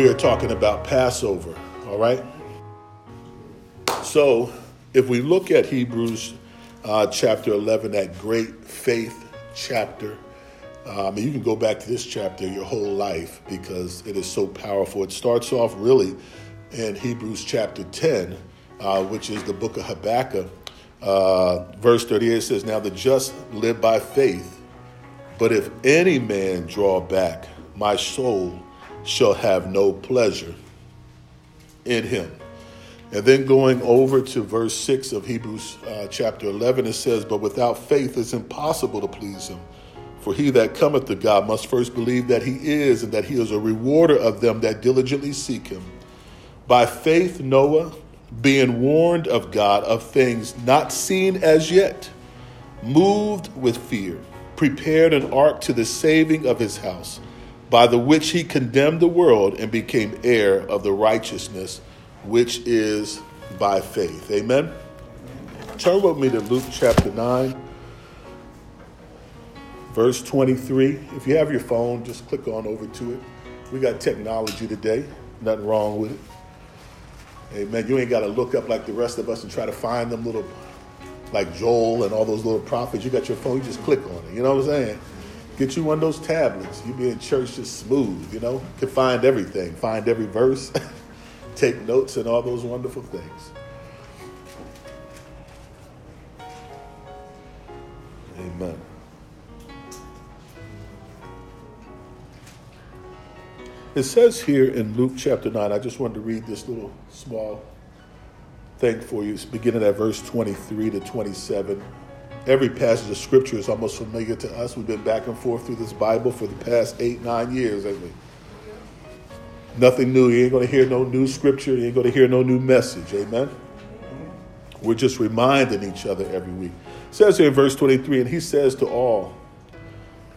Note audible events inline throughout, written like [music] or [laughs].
we are talking about Passover, all right? So, if we look at Hebrews uh, chapter 11, that great faith chapter, um, you can go back to this chapter your whole life because it is so powerful. It starts off really in Hebrews chapter 10, uh, which is the book of Habakkuk. Uh, verse 38 says, Now the just live by faith, but if any man draw back, my soul shall have no pleasure in him. And then going over to verse 6 of Hebrews uh, chapter 11, it says, But without faith it's impossible to please him. For he that cometh to God must first believe that he is, and that he is a rewarder of them that diligently seek him. By faith, Noah, being warned of God of things not seen as yet, moved with fear, prepared an ark to the saving of his house, by the which he condemned the world and became heir of the righteousness which is by faith. Amen. Turn with me to Luke chapter 9, verse 23. If you have your phone, just click on over to it. We got technology today, nothing wrong with it. Amen. You ain't got to look up like the rest of us and try to find them little, like Joel and all those little prophets. You got your phone, you just click on it. You know what I'm saying? Get you one of those tablets. You be in church just smooth, you know? Can find everything, find every verse. [laughs] take notes and all those wonderful things. Amen. It says here in Luke chapter 9, I just wanted to read this little small thing for you. It's beginning at verse 23 to 27. Every passage of scripture is almost familiar to us. We've been back and forth through this Bible for the past eight, nine years, haven't we? Nothing new. You ain't going to hear no new scripture. You ain't going to hear no new message. Amen. We're just reminding each other every week. It says here in verse 23, and he says to all,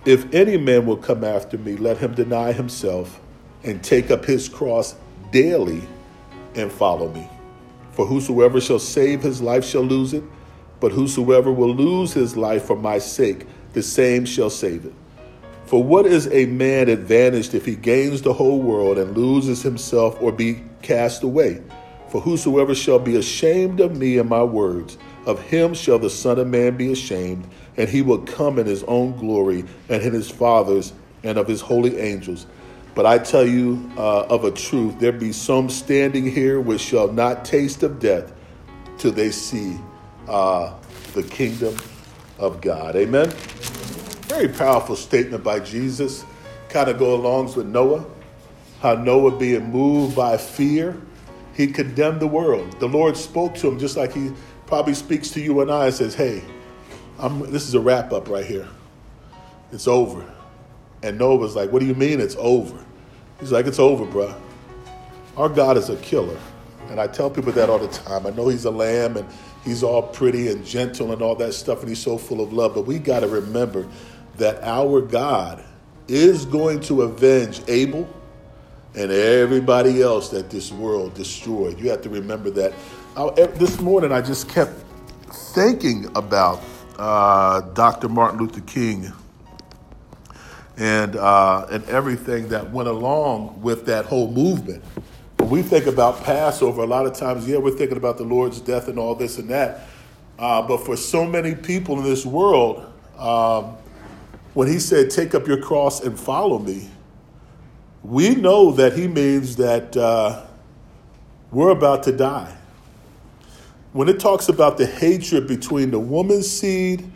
If any man will come after me, let him deny himself and take up his cross daily and follow me. For whosoever shall save his life shall lose it, but whosoever will lose his life for my sake, the same shall save it. For what is a man advantaged if he gains the whole world and loses himself or be cast away? For whosoever shall be ashamed of me and my words, of him shall the Son of Man be ashamed, and he will come in his own glory and in his Father's and of his holy angels. But I tell you uh, of a truth, there be some standing here which shall not taste of death till they see uh, the kingdom of God. Amen. Very powerful statement by Jesus. Kind of go along with Noah. How Noah, being moved by fear, he condemned the world. The Lord spoke to him just like he probably speaks to you and I and says, Hey, I'm, this is a wrap up right here. It's over. And Noah was like, What do you mean it's over? He's like, It's over, bruh. Our God is a killer. And I tell people that all the time. I know he's a lamb and he's all pretty and gentle and all that stuff, and he's so full of love. But we got to remember that our God is going to avenge Abel and everybody else that this world destroyed. You have to remember that. this morning, I just kept thinking about uh, Dr. Martin Luther King and uh, and everything that went along with that whole movement. We think about Passover, a lot of times, yeah, we're thinking about the Lord's death and all this and that. Uh, but for so many people in this world, um, when he said, Take up your cross and follow me, we know that he means that uh, we're about to die. When it talks about the hatred between the woman's seed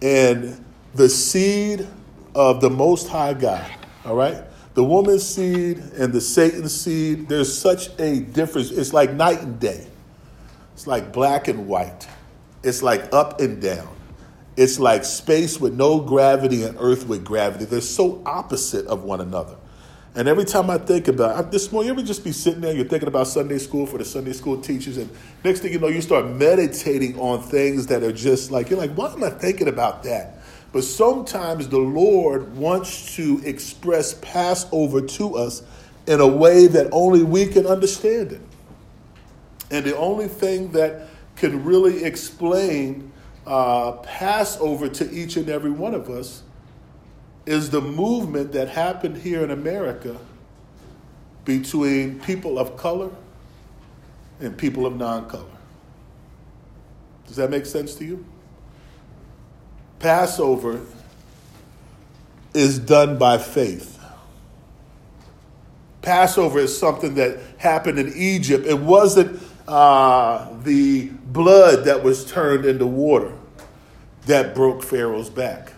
and the seed of the Most High God, all right? The woman's seed and the Satan's seed, there's such a difference. It's like night and day, it's like black and white, it's like up and down. It's like space with no gravity and earth with gravity. They're so opposite of one another. And every time I think about it, this morning, you ever just be sitting there, you're thinking about Sunday school for the Sunday school teachers, and next thing you know, you start meditating on things that are just like, you're like, why am I thinking about that? But sometimes the Lord wants to express Passover to us in a way that only we can understand it. And the only thing that can really explain uh, Passover to each and every one of us is the movement that happened here in America between people of color and people of non color. Does that make sense to you? Passover is done by faith. Passover is something that happened in Egypt. It wasn't uh, the blood that was turned into water that broke Pharaoh's back.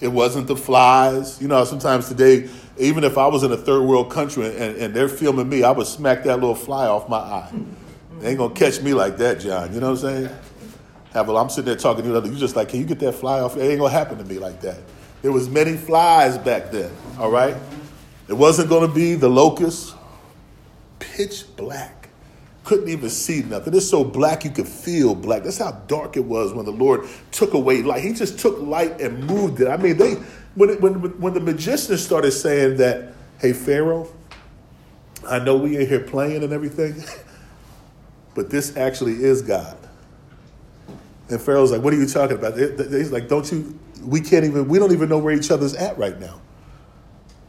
It wasn't the flies. You know, sometimes today, even if I was in a third world country and, and they're filming me, I would smack that little fly off my eye. They ain't gonna catch me like that, John. You know what I'm saying? Have, well, I'm sitting there talking to you, you just like, can you get that fly off? It ain't gonna happen to me like that. There was many flies back then, all right? It wasn't gonna be the locust, pitch black couldn't even see nothing. It's so black you could feel black. That's how dark it was when the Lord took away light. He just took light and moved it. I mean, they when it, when when the magicians started saying that, "Hey Pharaoh, I know we ain't here playing and everything, [laughs] but this actually is God." And Pharaoh's like, "What are you talking about?" He's like, "Don't you? We can't even. We don't even know where each other's at right now."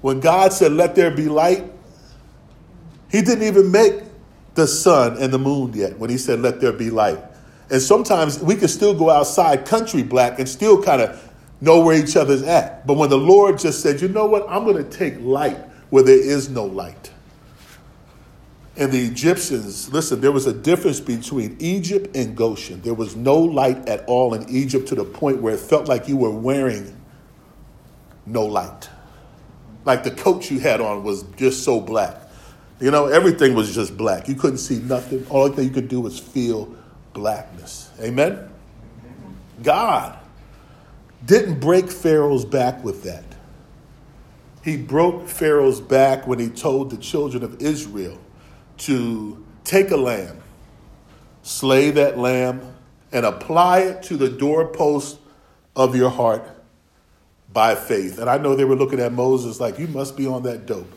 When God said, "Let there be light," He didn't even make the sun and the moon yet when he said, Let there be light. And sometimes we can still go outside country black and still kind of know where each other's at. But when the Lord just said, You know what? I'm going to take light where there is no light. And the Egyptians, listen, there was a difference between Egypt and Goshen. There was no light at all in Egypt to the point where it felt like you were wearing no light. Like the coat you had on was just so black. You know, everything was just black. You couldn't see nothing. All thing you could do was feel blackness. Amen? God didn't break Pharaoh's back with that. He broke Pharaoh's back when he told the children of Israel to take a lamb, slay that lamb, and apply it to the doorpost of your heart by faith. And I know they were looking at Moses like, you must be on that dope.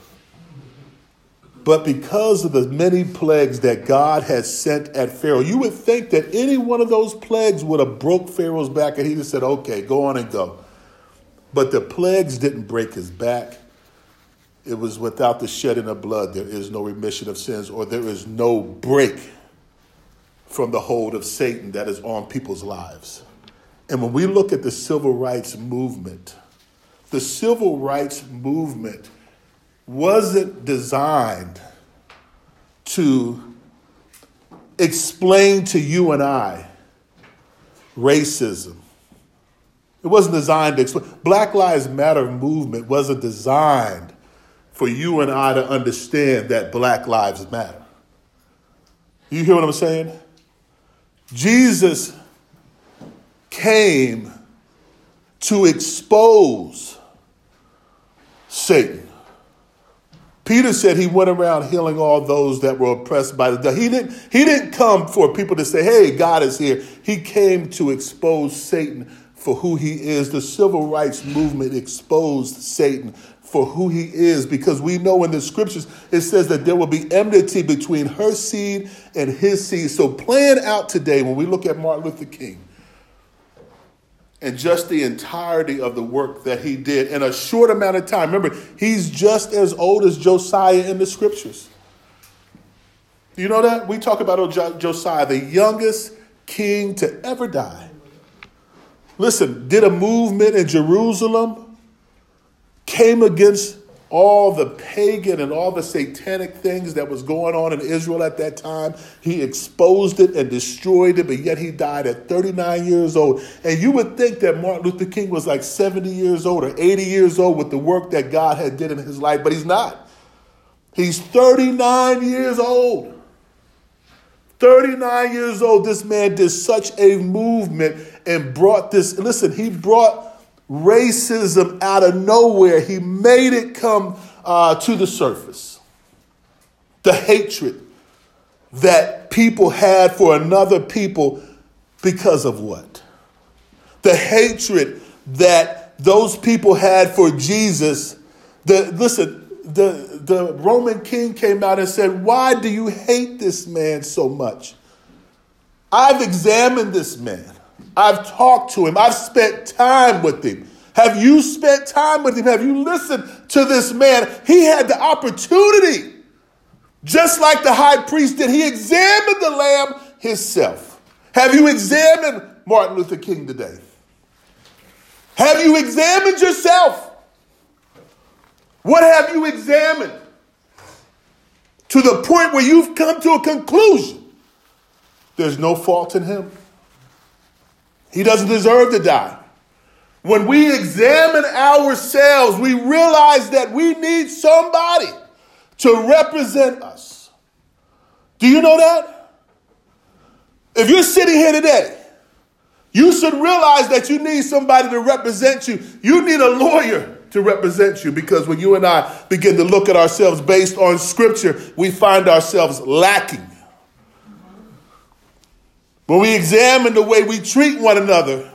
But because of the many plagues that God had sent at Pharaoh, you would think that any one of those plagues would have broke Pharaoh's back and he just said, okay, go on and go. But the plagues didn't break his back. It was without the shedding of blood, there is no remission of sins, or there is no break from the hold of Satan that is on people's lives. And when we look at the civil rights movement, the civil rights movement wasn't designed to explain to you and I racism. It wasn't designed to explain. Black Lives Matter movement wasn't designed for you and I to understand that Black Lives Matter. You hear what I'm saying? Jesus came to expose Satan. Peter said he went around healing all those that were oppressed by the devil. He didn't, he didn't come for people to say, hey, God is here. He came to expose Satan for who he is. The civil rights movement exposed Satan for who he is because we know in the scriptures it says that there will be enmity between her seed and his seed. So, playing out today, when we look at Martin Luther King, and just the entirety of the work that he did in a short amount of time. Remember, he's just as old as Josiah in the scriptures. You know that? We talk about Josiah, the youngest king to ever die. Listen, did a movement in Jerusalem, came against all the pagan and all the satanic things that was going on in Israel at that time. He exposed it and destroyed it, but yet he died at 39 years old. And you would think that Martin Luther King was like 70 years old or 80 years old with the work that God had did in his life, but he's not. He's 39 years old. 39 years old, this man did such a movement and brought this. Listen, he brought racism out of nowhere. He made it come uh, to the surface. The hatred that people had for another people because of what? The hatred that those people had for Jesus. The, listen, the, the Roman king came out and said, Why do you hate this man so much? I've examined this man. I've talked to him. I've spent time with him. Have you spent time with him? Have you listened to this man? He had the opportunity Just like the high priest did, he examined the lamb himself. Have you examined Martin Luther King today? Have you examined yourself? What have you examined? To the point where you've come to a conclusion. There's no fault in him. He doesn't deserve to die. When we examine ourselves, we realize that we need somebody to represent us. Do you know that? If you're sitting here today, you should realize that you need somebody to represent you. You need a lawyer to represent you because when you and I begin to look at ourselves based on scripture, we find ourselves lacking. When we examine the way we treat one another,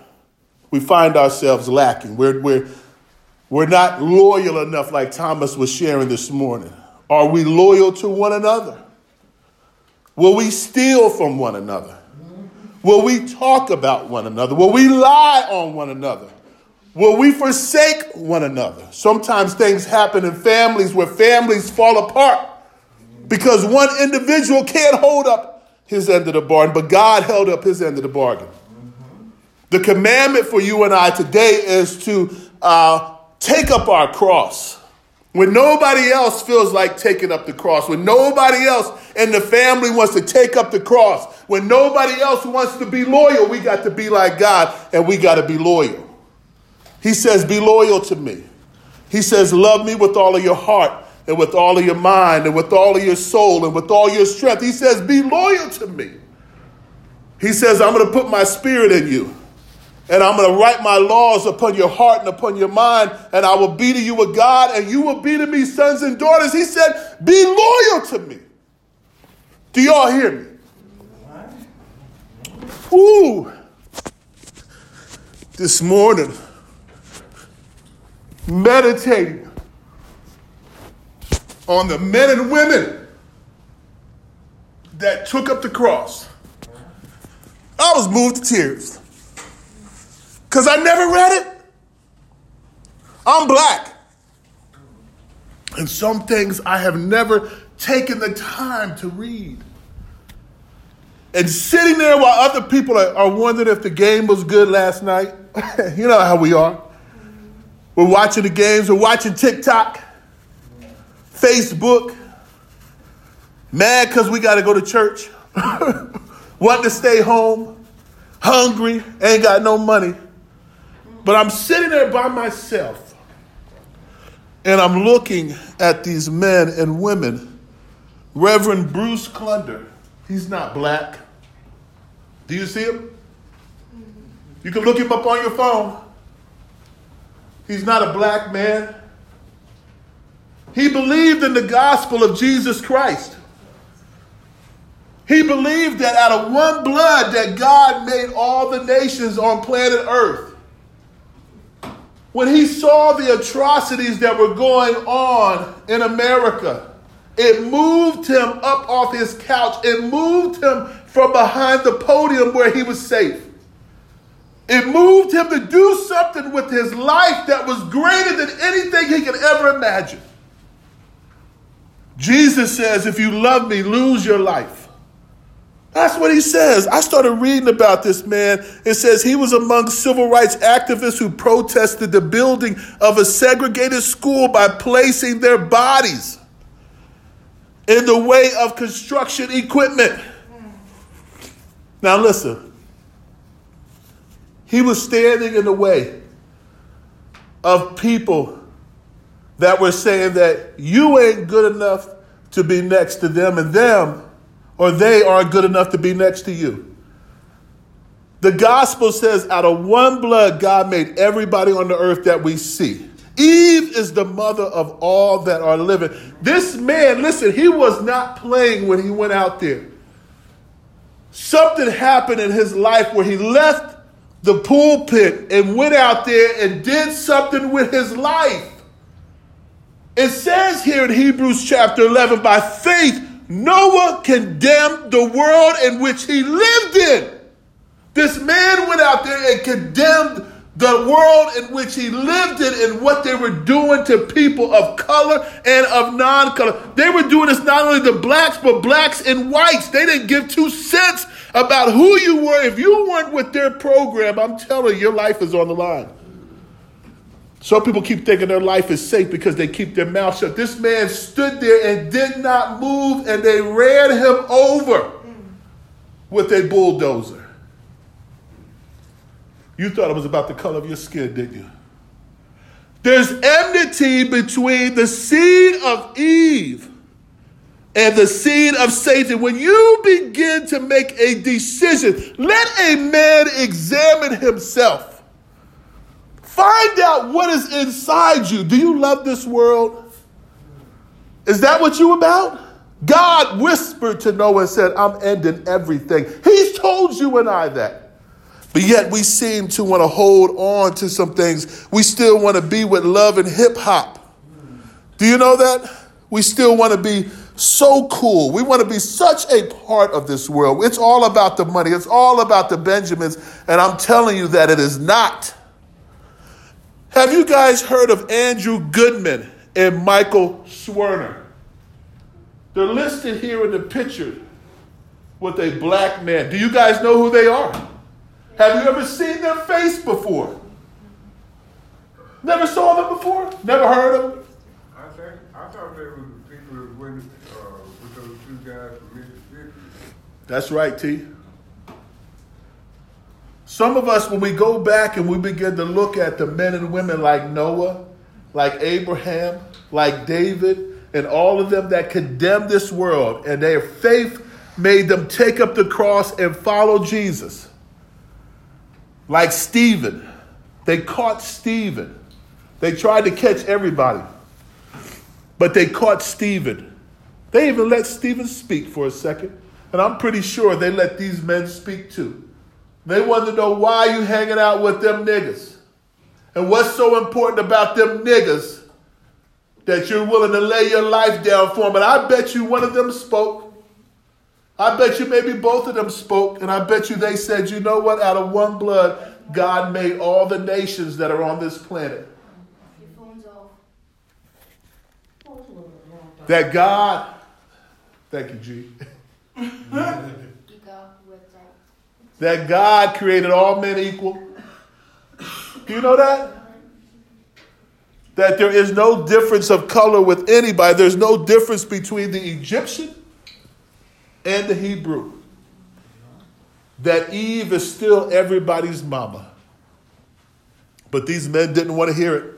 we find ourselves lacking. We're, we're, we're not loyal enough, like Thomas was sharing this morning. Are we loyal to one another? Will we steal from one another? Will we talk about one another? Will we lie on one another? Will we forsake one another? Sometimes things happen in families where families fall apart because one individual can't hold up his end of the bargain, but God held up his end of the bargain. The commandment for you and I today is to uh, take up our cross. When nobody else feels like taking up the cross, when nobody else in the family wants to take up the cross, when nobody else wants to be loyal, we got to be like God and we got to be loyal. He says, Be loyal to me. He says, Love me with all of your heart and with all of your mind and with all of your soul and with all your strength. He says, Be loyal to me. He says, I'm going to put my spirit in you. And I'm going to write my laws upon your heart and upon your mind, and I will be to you a God, and you will be to me sons and daughters. He said, Be loyal to me. Do y'all hear me? Woo! This morning, meditating on the men and women that took up the cross, I was moved to tears. Because I never read it. I'm black. And some things I have never taken the time to read. And sitting there while other people are, are wondering if the game was good last night. [laughs] you know how we are. We're watching the games, we're watching TikTok, Facebook, mad because we got to go to church, [laughs] want to stay home, hungry, ain't got no money. But I'm sitting there by myself and I'm looking at these men and women. Reverend Bruce Klunder, he's not black. Do you see him? You can look him up on your phone. He's not a black man. He believed in the gospel of Jesus Christ. He believed that out of one blood that God made all the nations on planet Earth. When he saw the atrocities that were going on in America, it moved him up off his couch. It moved him from behind the podium where he was safe. It moved him to do something with his life that was greater than anything he could ever imagine. Jesus says, If you love me, lose your life. That's what he says. I started reading about this man. It says he was among civil rights activists who protested the building of a segregated school by placing their bodies in the way of construction equipment. Now, listen, he was standing in the way of people that were saying that you ain't good enough to be next to them, and them or they aren't good enough to be next to you. The gospel says, out of one blood, God made everybody on the earth that we see. Eve is the mother of all that are living. This man, listen, he was not playing when he went out there. Something happened in his life where he left the pulpit and went out there and did something with his life. It says here in Hebrews chapter 11 by faith, Noah condemned the world in which he lived in. This man went out there and condemned the world in which he lived in and what they were doing to people of color and of non color. They were doing this not only to blacks, but blacks and whites. They didn't give two cents about who you were. If you weren't with their program, I'm telling you, your life is on the line. Some people keep thinking their life is safe because they keep their mouth shut. This man stood there and did not move, and they ran him over with a bulldozer. You thought it was about the color of your skin, didn't you? There's enmity between the seed of Eve and the seed of Satan. When you begin to make a decision, let a man examine himself. Find out what is inside you. Do you love this world? Is that what you about? God whispered to Noah and said, I'm ending everything. He's told you and I that. But yet we seem to want to hold on to some things. We still want to be with love and hip hop. Do you know that? We still want to be so cool. We want to be such a part of this world. It's all about the money, it's all about the Benjamins. And I'm telling you that it is not. Have you guys heard of Andrew Goodman and Michael Schwerner? They're listed here in the picture with a black man. Do you guys know who they are? Have you ever seen their face before? Never saw them before? Never heard of them? I think I thought they were the people that went uh, with those two guys from Mississippi. That's right, T. Some of us, when we go back and we begin to look at the men and women like Noah, like Abraham, like David, and all of them that condemned this world, and their faith made them take up the cross and follow Jesus. Like Stephen. They caught Stephen. They tried to catch everybody, but they caught Stephen. They even let Stephen speak for a second. And I'm pretty sure they let these men speak too. They wanted to know why you hanging out with them niggas. And what's so important about them niggas that you're willing to lay your life down for them. And I bet you one of them spoke. I bet you maybe both of them spoke, and I bet you they said, you know what? Out of one blood, God made all the nations that are on this planet. That God, thank you, G. [laughs] that God created all men equal. Do you know that? That there is no difference of color with anybody. There's no difference between the Egyptian and the Hebrew that Eve is still everybody's mama. But these men didn't want to hear it.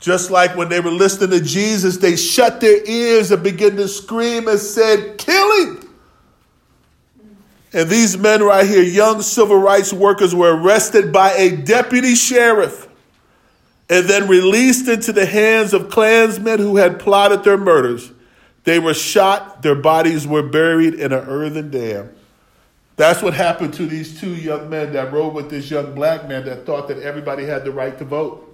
Just like when they were listening to Jesus, they shut their ears and began to scream and said, Kill him! And these men right here, young civil rights workers, were arrested by a deputy sheriff and then released into the hands of Klansmen who had plotted their murders. They were shot, their bodies were buried in an earthen dam. That's what happened to these two young men that rode with this young black man that thought that everybody had the right to vote.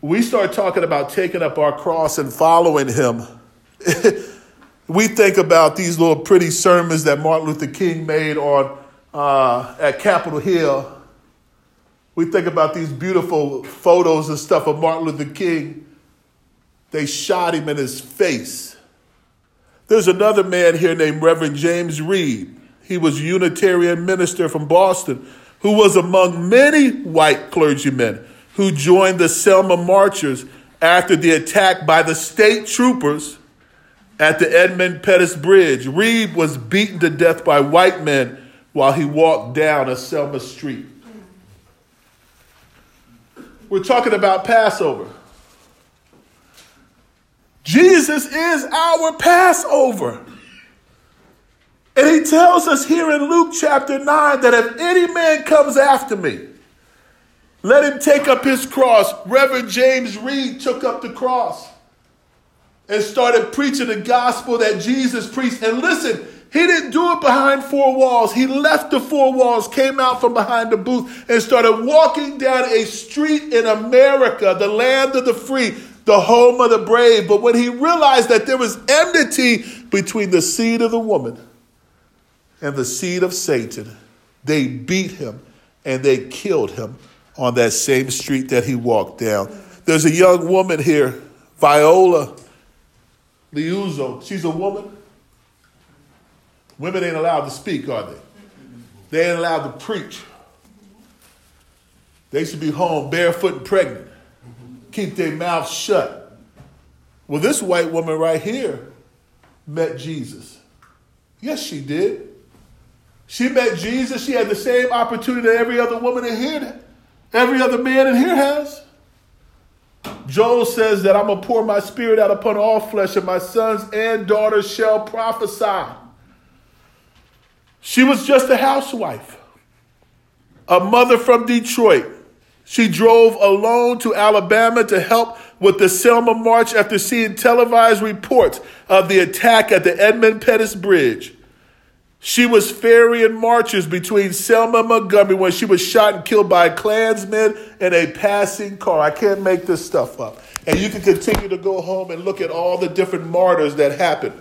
We start talking about taking up our cross and following him. [laughs] we think about these little pretty sermons that Martin Luther King made on uh, at Capitol Hill. We think about these beautiful photos and stuff of Martin Luther King. They shot him in his face. There's another man here named Reverend James Reeb. He was a Unitarian minister from Boston who was among many white clergymen who joined the Selma marchers after the attack by the state troopers at the Edmund Pettus Bridge. Reeb was beaten to death by white men while he walked down a Selma street. We're talking about Passover. Jesus is our Passover. And he tells us here in Luke chapter 9 that if any man comes after me, let him take up his cross. Reverend James Reeb took up the cross and started preaching the gospel that Jesus preached. And listen, he didn't do it behind four walls. He left the four walls, came out from behind the booth, and started walking down a street in America, the land of the free, the home of the brave. But when he realized that there was enmity between the seed of the woman and the seed of Satan, they beat him and they killed him on that same street that he walked down. There's a young woman here, Viola Liuzzo. She's a woman. Women ain't allowed to speak, are they? They ain't allowed to preach. They should be home barefoot and pregnant. Keep their mouths shut. Well, this white woman right here met Jesus. Yes, she did. She met Jesus. She had the same opportunity that every other woman in here, every other man in here has. Joel says that I'm going to pour my spirit out upon all flesh, and my sons and daughters shall prophesy. She was just a housewife, a mother from Detroit. She drove alone to Alabama to help with the Selma March after seeing televised reports of the attack at the Edmund Pettus Bridge. She was ferrying marches between Selma and Montgomery when she was shot and killed by Klansmen in a passing car. I can't make this stuff up. And you can continue to go home and look at all the different martyrs that happened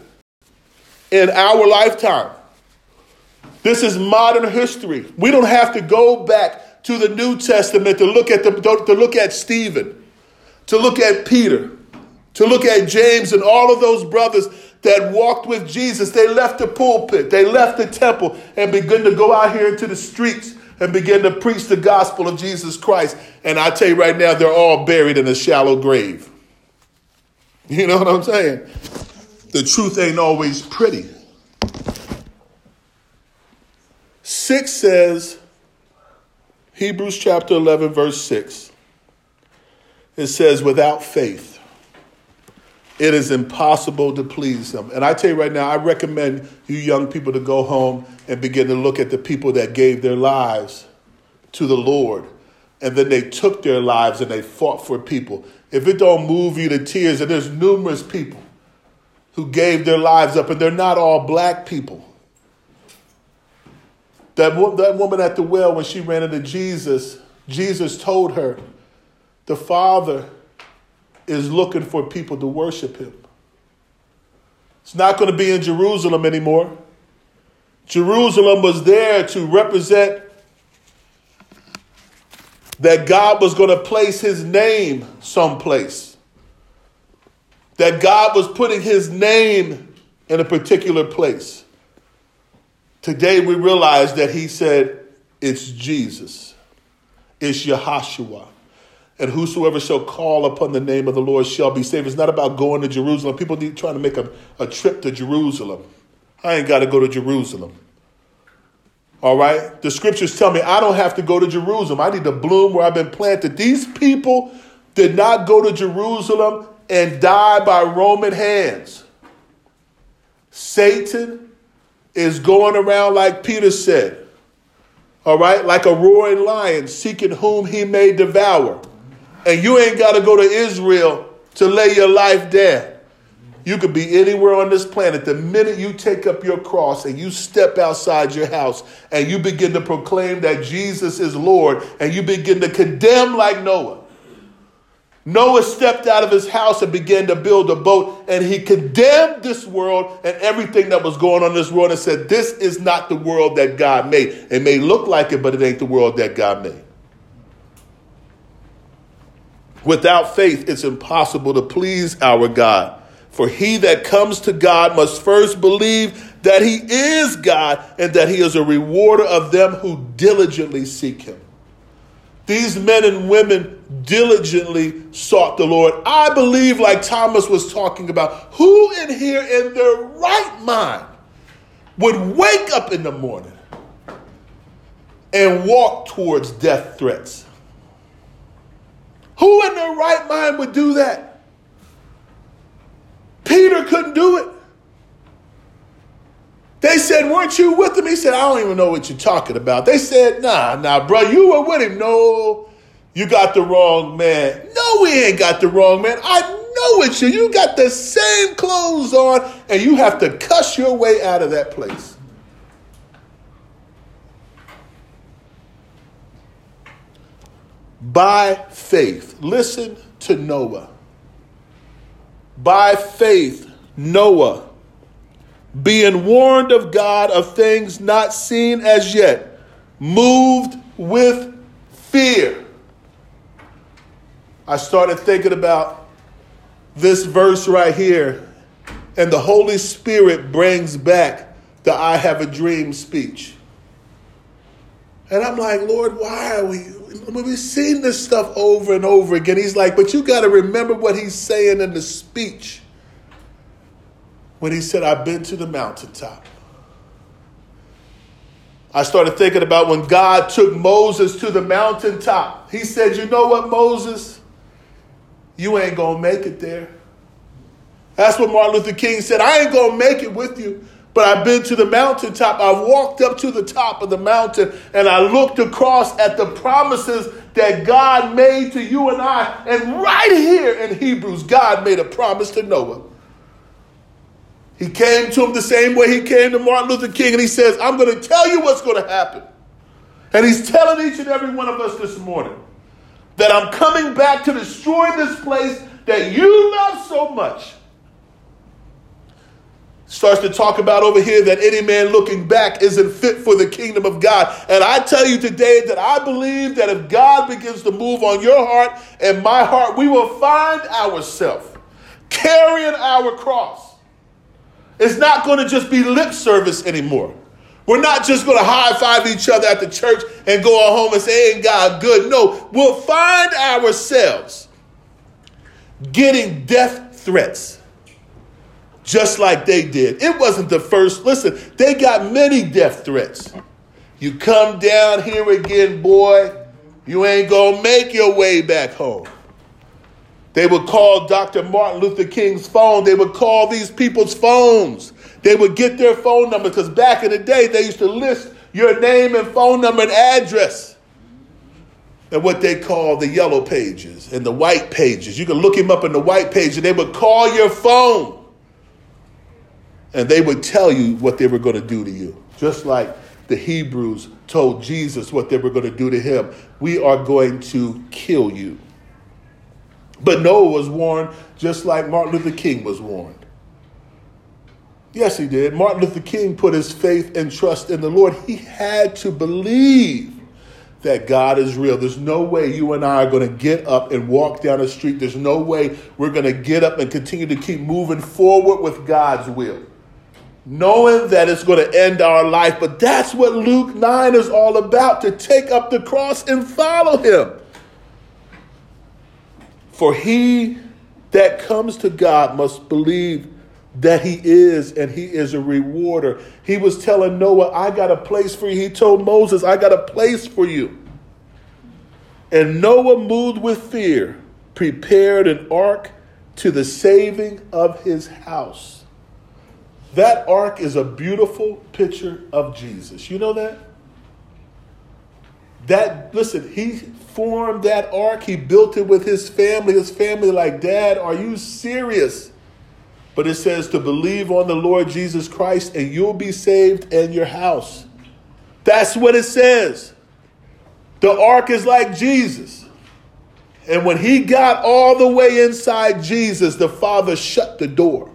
in our lifetime. This is modern history. We don't have to go back to the New Testament to look at the, to look at Stephen, to look at Peter, to look at James and all of those brothers that walked with Jesus. They left the pulpit, they left the temple, and began to go out here into the streets and begin to preach the gospel of Jesus Christ. And I tell you right now, they're all buried in a shallow grave. You know what I'm saying? The truth ain't always pretty. Six says, Hebrews chapter 11, verse 6. It says, without faith, it is impossible to please him. And I tell you right now, I recommend you young people to go home and begin to look at the people that gave their lives to the Lord. And then they took their lives and they fought for people. If it don't move you to tears, and there's numerous people who gave their lives up, and they're not all black people. That, that woman at the well, when she ran into Jesus, Jesus told her, The Father is looking for people to worship him. It's not going to be in Jerusalem anymore. Jerusalem was there to represent that God was going to place his name someplace. That God was putting his name in a particular place. Today we realize that he said, It's Jesus, it's Yahashua and whosoever shall call upon the name of the Lord shall be saved. It's not about going to Jerusalem. People need trying to make a, a trip to Jerusalem. I ain't got to go to Jerusalem. All right? The scriptures tell me I don't have to go to Jerusalem. I need to bloom where I've been planted. These people did not go to Jerusalem and die by Roman hands. Satan is going around, like Peter said, all right, like a roaring lion, seeking whom he may devour. And you ain't got to go to Israel to lay your life down. You could be anywhere on this planet. The minute you take up your cross and you step outside your house and you begin to proclaim that Jesus is Lord and you begin to condemn like Noah. Noah stepped out of his house and began to build a boat, and he condemned this world and everything that was going on in this world and said, This is not the world that God made. It may look like it, but it ain't the world that God made. Without faith, it's impossible to please our God. For he that comes to God must first believe that he is God and that he is a rewarder of them who diligently seek him. These men and women diligently sought the Lord. I believe, like Thomas was talking about, who in here in their right mind would wake up in the morning and walk towards death threats? Who in their right mind would do that? Peter couldn't do it. They said, Weren't you with him? He said, I don't even know what you're talking about. They said, Nah, nah, bro, you were with him. No, you got the wrong man. No, we ain't got the wrong man. I know it's you. You got the same clothes on, and you have to cuss your way out of that place. By faith. Listen to Noah. By faith, Noah, being warned of God of things not seen as yet, moved with fear. I started thinking about this verse right here, and the Holy Spirit brings back the I have a dream speech. And I'm like, Lord, why are we? We've seen this stuff over and over again. He's like, but you got to remember what he's saying in the speech when he said, I've been to the mountaintop. I started thinking about when God took Moses to the mountaintop. He said, You know what, Moses? You ain't going to make it there. That's what Martin Luther King said. I ain't going to make it with you. But I've been to the mountaintop. I've walked up to the top of the mountain and I looked across at the promises that God made to you and I. And right here in Hebrews, God made a promise to Noah. He came to him the same way he came to Martin Luther King and he says, I'm going to tell you what's going to happen. And he's telling each and every one of us this morning that I'm coming back to destroy this place that you love so much starts to talk about over here that any man looking back isn't fit for the kingdom of God. And I tell you today that I believe that if God begins to move on your heart and my heart, we will find ourselves carrying our cross. It's not going to just be lip service anymore. We're not just going to high five each other at the church and go on home and say, Ain't God good? No, we'll find ourselves getting death threats just like they did. It wasn't the first. Listen, they got many death threats. You come down here again, boy, you ain't gonna make your way back home. They would call Dr. Martin Luther King's phone. They would call these people's phones. They would get their phone number because back in the day, they used to list your name and phone number and address. And what they call the yellow pages and the white pages. You can look him up in the white page and they would call your phone and they would tell you what they were going to do to you. Just like the Hebrews told Jesus what they were going to do to him. We are going to kill you. But Noah was warned just like Martin Luther King was warned. Yes, he did. Martin Luther King put his faith and trust in the Lord. He had to believe that God is real. There's no way you and I are going to get up and walk down the street. There's no way we're going to get up and continue to keep moving forward with God's will knowing that it's going to end our life. But that's what Luke 9 is all about to take up the cross and follow him. For he that comes to God must believe that he is and he is a rewarder. He was telling Noah, I got a place for you. He told Moses, I got a place for you. And Noah, moved with fear, prepared an ark to the saving of his house. That ark is a beautiful picture of Jesus. You know that? That, listen, he formed that ark. He built it with his family. His family, like, Dad, are you serious? But it says to believe on the Lord Jesus Christ and you'll be saved and your house. That's what it says. The ark is like Jesus. And when he got all the way inside Jesus, the Father shut the door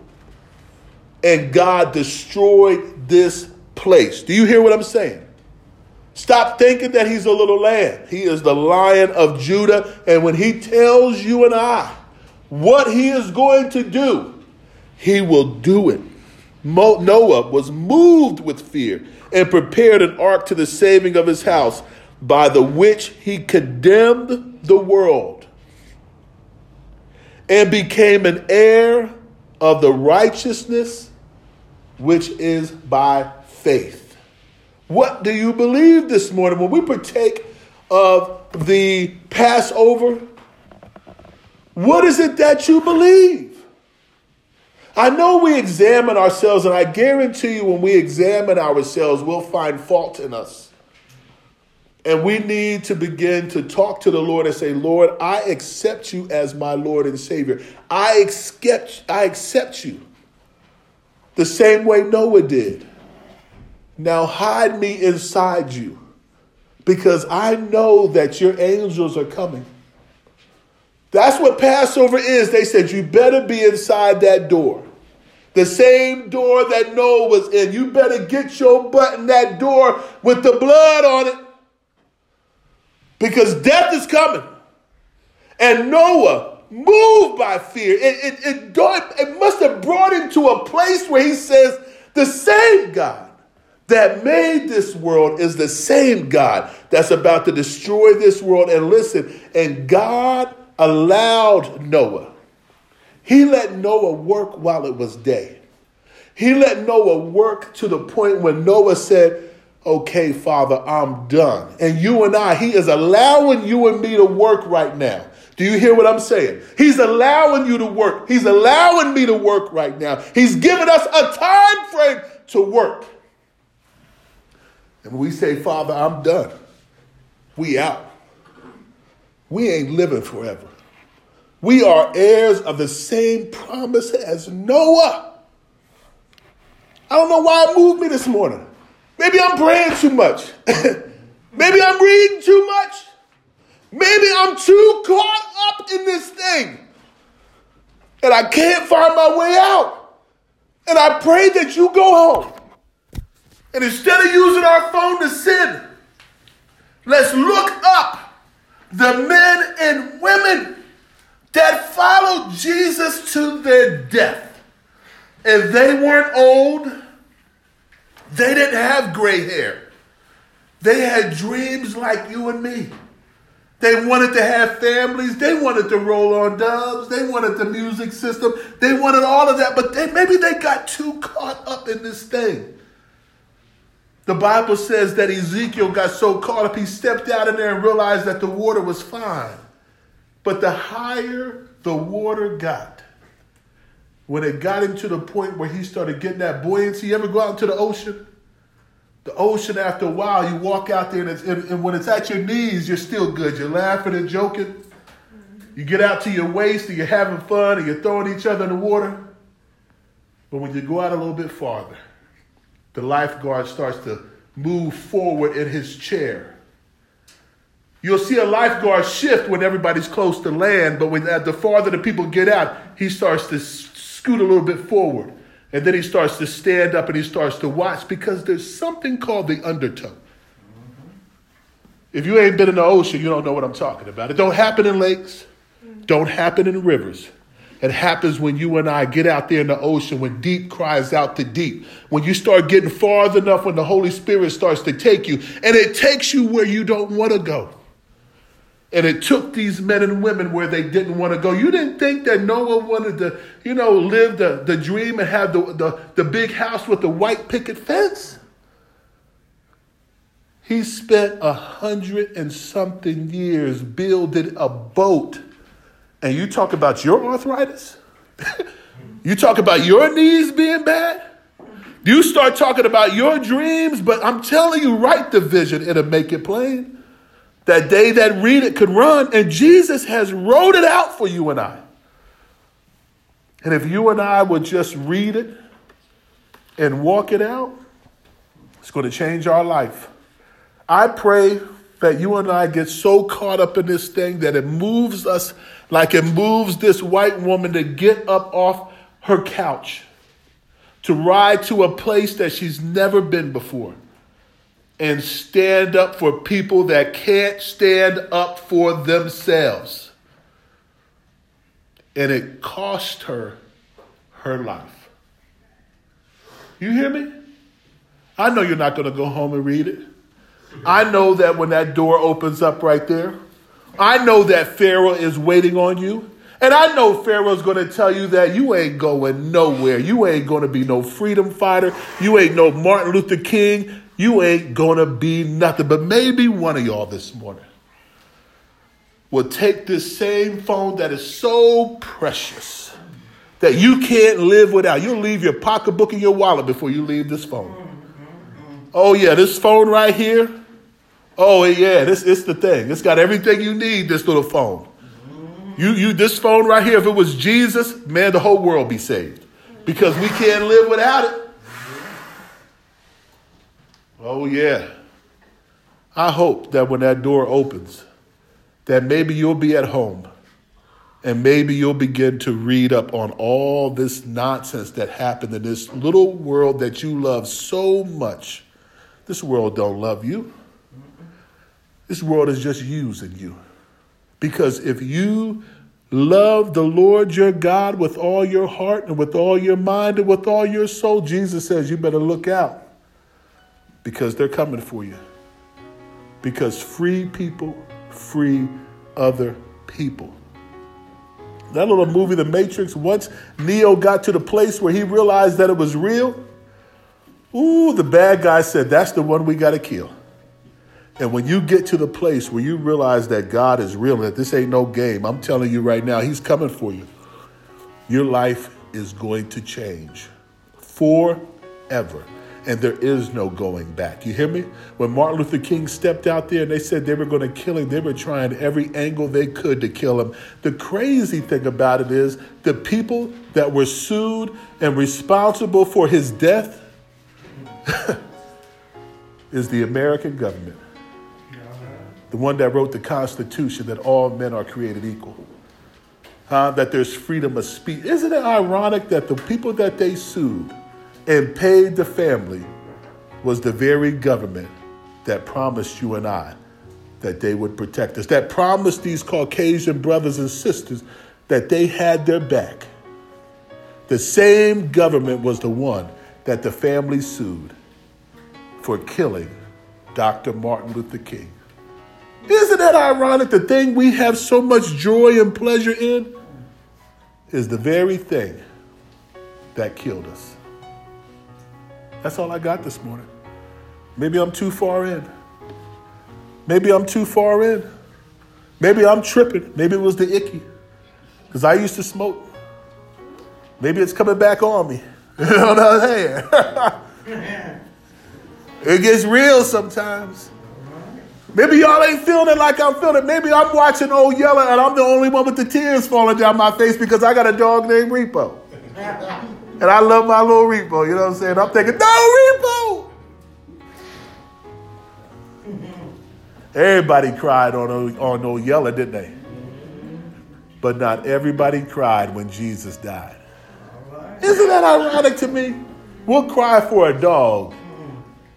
and God destroyed this place. Do you hear what I'm saying? Stop thinking that he's a little lamb. He is the lion of Judah. And when he tells you and I what he is going to do, he will do it. Noah was moved with fear and prepared an ark to the saving of his house, by the which he condemned the world and became an heir of the righteousness which is by faith. What do you believe this morning when we partake of the Passover? What is it that you believe? I know we examine ourselves, and I guarantee you, when we examine ourselves, we'll find fault in us. And we need to begin to talk to the Lord and say, Lord, I accept you as my Lord and Savior. I accept, I accept you the same way Noah did. Now hide me inside you because I know that your angels are coming. That's what Passover is. They said, You better be inside that door. The same door that Noah was in. You better get your butt in that door with the blood on it because death is coming. And Noah, moved by fear, it, it, it, it must have brought him to a place where he says, The same God that made this world is the same God that's about to destroy this world. And listen, and God allowed Noah. He let Noah work while it was day. He let Noah work to the point when Noah said, Okay, Father, I'm done. And you and I, He is allowing you and me to work right now. Do you hear what I'm saying? He's allowing you to work. He's allowing me to work right now. He's giving us a time frame to work. And we say, Father, I'm done. We out. We ain't living forever. We are heirs of the same promise as Noah. I don't know why it moved me this morning. Maybe I'm praying too much. [laughs] Maybe I'm reading too much. Maybe I'm too caught up in this thing. And I can't find my way out. And I pray that you go home. And instead of using our phone to sin, let's look up the men and women that followed Jesus to their death. And they weren't old, they didn't have gray hair. They had dreams like you and me. They wanted to have families. They wanted to roll on dubs. They wanted the music system. They wanted all of that, but they, maybe they got too caught up in this thing. The Bible says that Ezekiel got so caught up, he stepped out in there and realized that the water was fine. But the higher the water got, when it got him to the point where he started getting that buoyancy, you ever go out into the ocean? The ocean, after a while, you walk out there and, and, and when it's at your knees, you're still good. You're laughing and joking. You get out to your waist and you're having fun and you're throwing each other in the water. But when you go out a little bit farther, the lifeguard starts to move forward in his chair. You'll see a lifeguard shift when everybody's close to land, but when the farther the people get out, he starts to scoot a little bit forward. And then he starts to stand up and he starts to watch because there's something called the undertow. If you ain't been in the ocean, you don't know what I'm talking about. It don't happen in lakes, don't happen in rivers. It happens when you and I get out there in the ocean, when deep cries out to deep. When you start getting far enough, when the Holy Spirit starts to take you, and it takes you where you don't want to go. And it took these men and women where they didn't want to go. You didn't think that Noah wanted to, you know, live the, the dream and have the, the, the big house with the white picket fence? He spent a hundred and something years building a boat and you talk about your arthritis, [laughs] you talk about your knees being bad, you start talking about your dreams, but I'm telling you, write the vision, it'll make it plain. That they that read it could run, and Jesus has wrote it out for you and I. And if you and I would just read it and walk it out, it's going to change our life. I pray that you and I get so caught up in this thing that it moves us like it moves this white woman to get up off her couch, to ride to a place that she's never been before, and stand up for people that can't stand up for themselves. And it cost her her life. You hear me? I know you're not going to go home and read it. I know that when that door opens up right there, I know that Pharaoh is waiting on you. And I know Pharaoh's going to tell you that you ain't going nowhere. You ain't going to be no freedom fighter. You ain't no Martin Luther King. You ain't going to be nothing. But maybe one of y'all this morning will take this same phone that is so precious that you can't live without. You'll leave your pocketbook and your wallet before you leave this phone. Oh, yeah, this phone right here Oh yeah, this is the thing. It's got everything you need. This little phone. You you this phone right here. If it was Jesus, man, the whole world be saved because we can't live without it. Oh yeah. I hope that when that door opens, that maybe you'll be at home and maybe you'll begin to read up on all this nonsense that happened in this little world that you love so much. This world don't love you. This world is just using you. Because if you love the Lord your God with all your heart and with all your mind and with all your soul, Jesus says you better look out because they're coming for you. Because free people free other people. That little movie, The Matrix, once Neo got to the place where he realized that it was real, ooh, the bad guy said, That's the one we got to kill. And when you get to the place where you realize that God is real and that this ain't no game, I'm telling you right now, He's coming for you. Your life is going to change forever. And there is no going back. You hear me? When Martin Luther King stepped out there and they said they were going to kill him, they were trying every angle they could to kill him. The crazy thing about it is the people that were sued and responsible for his death [laughs] is the American government the one that wrote the Constitution that all men are created equal, uh, that there's freedom of speech. Isn't it ironic that the people that they sued and paid the family was the very government that promised you and I that they would protect us, that promised these Caucasian brothers and sisters that they had their back. The same government was the one that the family sued for killing Dr. Martin Luther King. Isn't that ironic? The thing we have so much joy and pleasure in is the very thing that killed us. That's all I got this morning. Maybe I'm too far in. Maybe I'm too far in. Maybe I'm tripping. Maybe it was the icky. Because I used to smoke. Maybe it's coming back on me. [laughs] You know what I'm saying? [laughs] it gets real sometimes. Maybe y'all ain't feeling it like I'm feeling it. Maybe I'm watching Old Yeller and I'm the only one with the tears falling down my face because I got a dog named Repo. [laughs] and I love my little Repo, you know what I'm saying? I'm thinking, no, Repo! [laughs] Everybody cried on, on Old Yeller, didn't they? But not everybody cried when Jesus died. Isn't that ironic to me? We'll cry for a dog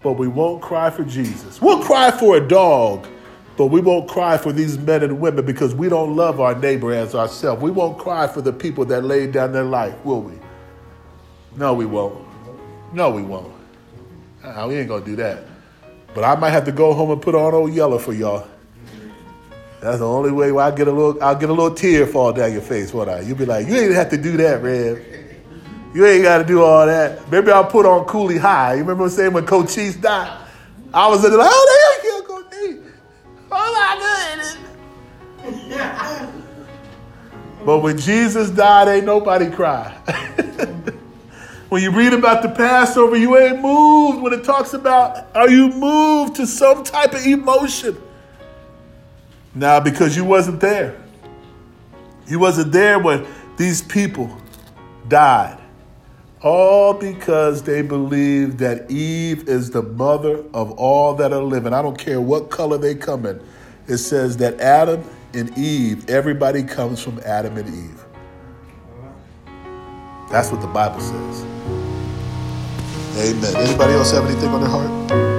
but we won't cry for Jesus. We'll cry for a dog, but we won't cry for these men and women because we don't love our neighbor as ourselves. We won't cry for the people that laid down their life, will we? No, we won't. No, we won't. Uh, we ain't gonna do that. But I might have to go home and put on old Yeller for y'all. That's the only way where I get a little I'll get a little tear fall down your face, what I? You'll be like, you ain't have to do that, Rev. You ain't got to do all that. Maybe I'll put on Cooley High. You remember i saying when Cochise died? I was in like, oh, they gonna kill Cochise. Oh my goodness. [laughs] but when Jesus died, ain't nobody cry. [laughs] when you read about the Passover, you ain't moved. When it talks about, are you moved to some type of emotion? Now, because you wasn't there. You wasn't there when these people died. All because they believe that Eve is the mother of all that are living. I don't care what color they come in. It says that Adam and Eve, everybody comes from Adam and Eve. That's what the Bible says. Amen. Anybody else have anything on their heart?